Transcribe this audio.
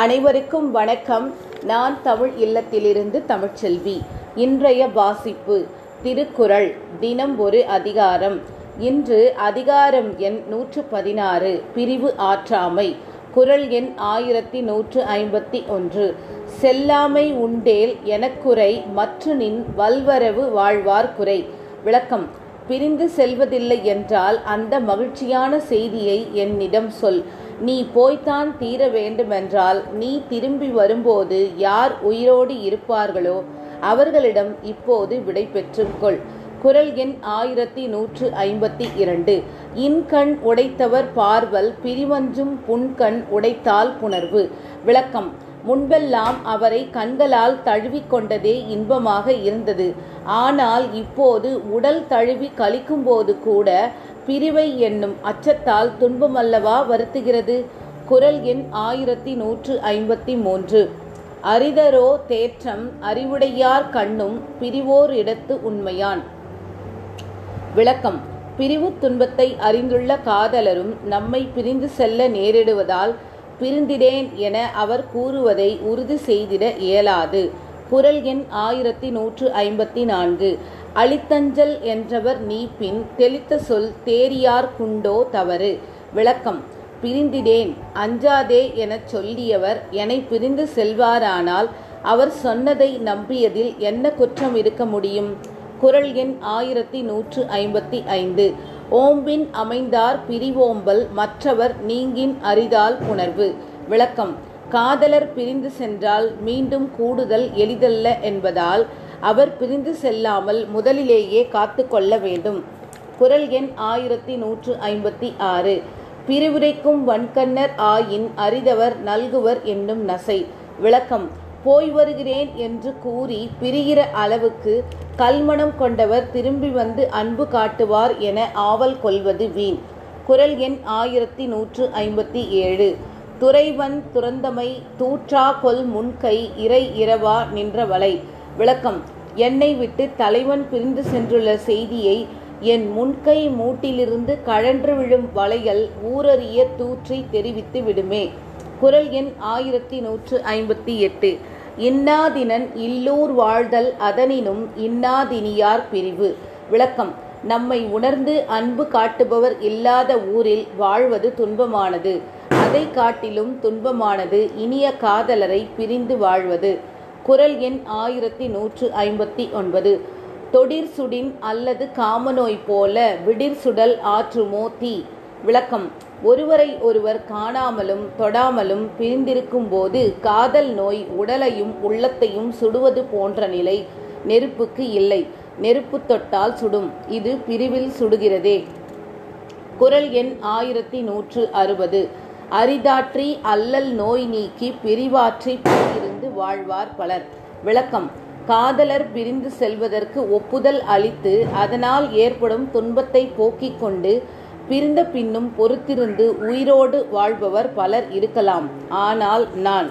அனைவருக்கும் வணக்கம். நான் தமிழ் இல்லத்திலிருந்து தமிழ்ச்செல்வி. இன்றைய வாசிப்பு திருக்குறள் தினம் ஒரு அதிகாரம். இன்று அதிகாரம் எண் நூற்று பதினாறு பிரிவு ஆற்றாமை. குறள் எண் ஆயிரத்தி நூற்று ஐம்பத்தி ஒன்று. செல்லாமை உண்டேல் எனக்குறை மற்று நின் வல்வரவு வாழ்வார் குறை. விளக்கம் பிரிந்து செல்வதில்லை என்றால் அந்த மகிழ்ச்சியான செய்தியை என்னிடம் சொல். நீ போய்த்தான் தீர வேண்டுமென்றால் நீ திரும்பி வரும்போது யார் உயிரோடு இருப்பார்களோ அவர்களிடம் இப்போது விடை பெற்றுக்கொள் குரல் எண் ஆயிரத்தி நூற்று ஐம்பத்தி இரண்டு. இன்கண் உடைத்தவர் பார்வல் பிரிவஞ்சும் புன்கண் உடைத்தால் புணர்வு. விளக்கம். முன்பெல்லாம் அவரை கண்களால் தழுவிக்கொண்டதே இன்பமாக இருந்தது. ஆனால் இப்போது உடல் தழுவி கழிக்கும்போது கூட பிரிவை என்னும் அச்சத்தால் துன்பமல்லவா வருத்துகிறது? குரல் எண் ஆயிரத்தி நூற்று ஐம்பத்தி மூன்று. அரிதரோ தேற்றம் அறிவுடையார் கண்ணும் பிரிவோர் இடத்து உண்மையான். விளக்கம். பிரிவு துன்பத்தை அறிந்துள்ள காதலரும் நம்மை பிரிந்து செல்ல நேரிடுவதால் பிரிந்திடேன் என அவர் கூறுவதை உறுதி செய்திட இயலாது. குரல் எண் ஆயிரத்தி நூற்று ஐம்பத்தி நான்கு. அளித்தஞ்சல் என்றவர் நீப்பின் தெளித்த சொல் தேரியார் குண்டோ தவறு. விளக்கம். பிரிந்திடேன். அஞ்சாதே எனச் சொல்லியவர் என்னை பிரிந்து செல்வாரானால் அவர் சொன்னதை நம்பியதில் என்ன குற்றம் இருக்க முடியும்? குரல் எண் ஆயிரத்தி நூற்று ஐம்பத்தி ஐந்து. ஓம்பின் அமைந்தார் பிரிவோம்பல் மற்றவர் நீங்கின் அரிதால் புணர்வு. விளக்கம். காதலர் பிரிந்து சென்றால் மீண்டும் கூடுதல் எளிதல்ல என்பதால் அவர் பிரிந்து செல்லாமல் முதலிலேயே காத்து கொள்ள வேண்டும். குரல் எண் ஆயிரத்தி நூற்று ஐம்பத்தி ஆறு. பிரிவுரைக்கும் வன்கண்ணர் ஆயின் அரிதவர் நல்குவர் என்னும் நசை. விளக்கம் போய் வருகிறேன் என்று கூறி பிரிகிற அளவுக்கு கல்மணம் கொண்டவர் திரும்பி வந்து அன்பு காட்டுவார் என ஆவல் கொள்வது வீண். குரல் எண் ஆயிரத்தி நூற்று ஐம்பத்தி ஏழு. துறைவன் துறந்தமை தூற்றா கொல் முன்கை இறை இரவா நின்ற வலை விளக்கம். என்னை விட்டு தலைவன் பிரிந்து சென்றுள்ள செய்தியை என் முன்கை மூட்டிலிருந்து கழன்று விழும் வளையல் ஊரறிய தூற்றி தெரிவித்து விடுமே. குரல் எண் ஆயிரத்தி நூற்று ஐம்பத்தி எட்டு. இன்னாதினன் இல்லூர் வாழ்தல் அதனினும் இன்னாதினியார் பிரிவு. விளக்கம். நம்மை உணர்ந்து அன்பு காட்டுபவர் இல்லாத ஊரில் வாழ்வது துன்பமானது. அதை காட்டிலும் துன்பமானது இனிய காதலரை பிரிந்து வாழ்வது. குரல் எண் ஆயிரத்தி நூற்று ஐம்பத்தி ஒன்பது. தொடிர் சுடின் அல்லது காமநோய் போல விடிர் சுடல் ஆற்றுமோ தீ. விளக்கம். ஒருவரை ஒருவர் காணாமலும் தொடாமலும் பிரிந்திருக்கும் போது காதல் நோய் உடலையும் உள்ளத்தையும் சுடுவது போன்ற நிலை நெருப்புக்கு இல்லை. நெருப்பு தொட்டால் சுடும். இது பிரிவில் சுடுகிறதே. குரல் எண் ஆயிரத்தி நூற்று அறுபது. அரிதாற்றி அல்லல் நோய் நீக்கி பிரிவாற்றி போயிருந்து வாழ்வார் பலர். விளக்கம். காதலர் பிரிந்து செல்வதற்கு ஒப்புதல் அளித்து அதனால் ஏற்படும் துன்பத்தை போக்கிக் கொண்டு பிரிந்த பின்னும் பொறுத்திருந்து உயிரோடு வாழ்பவர் பலர் இருக்கலாம். ஆனால் நான்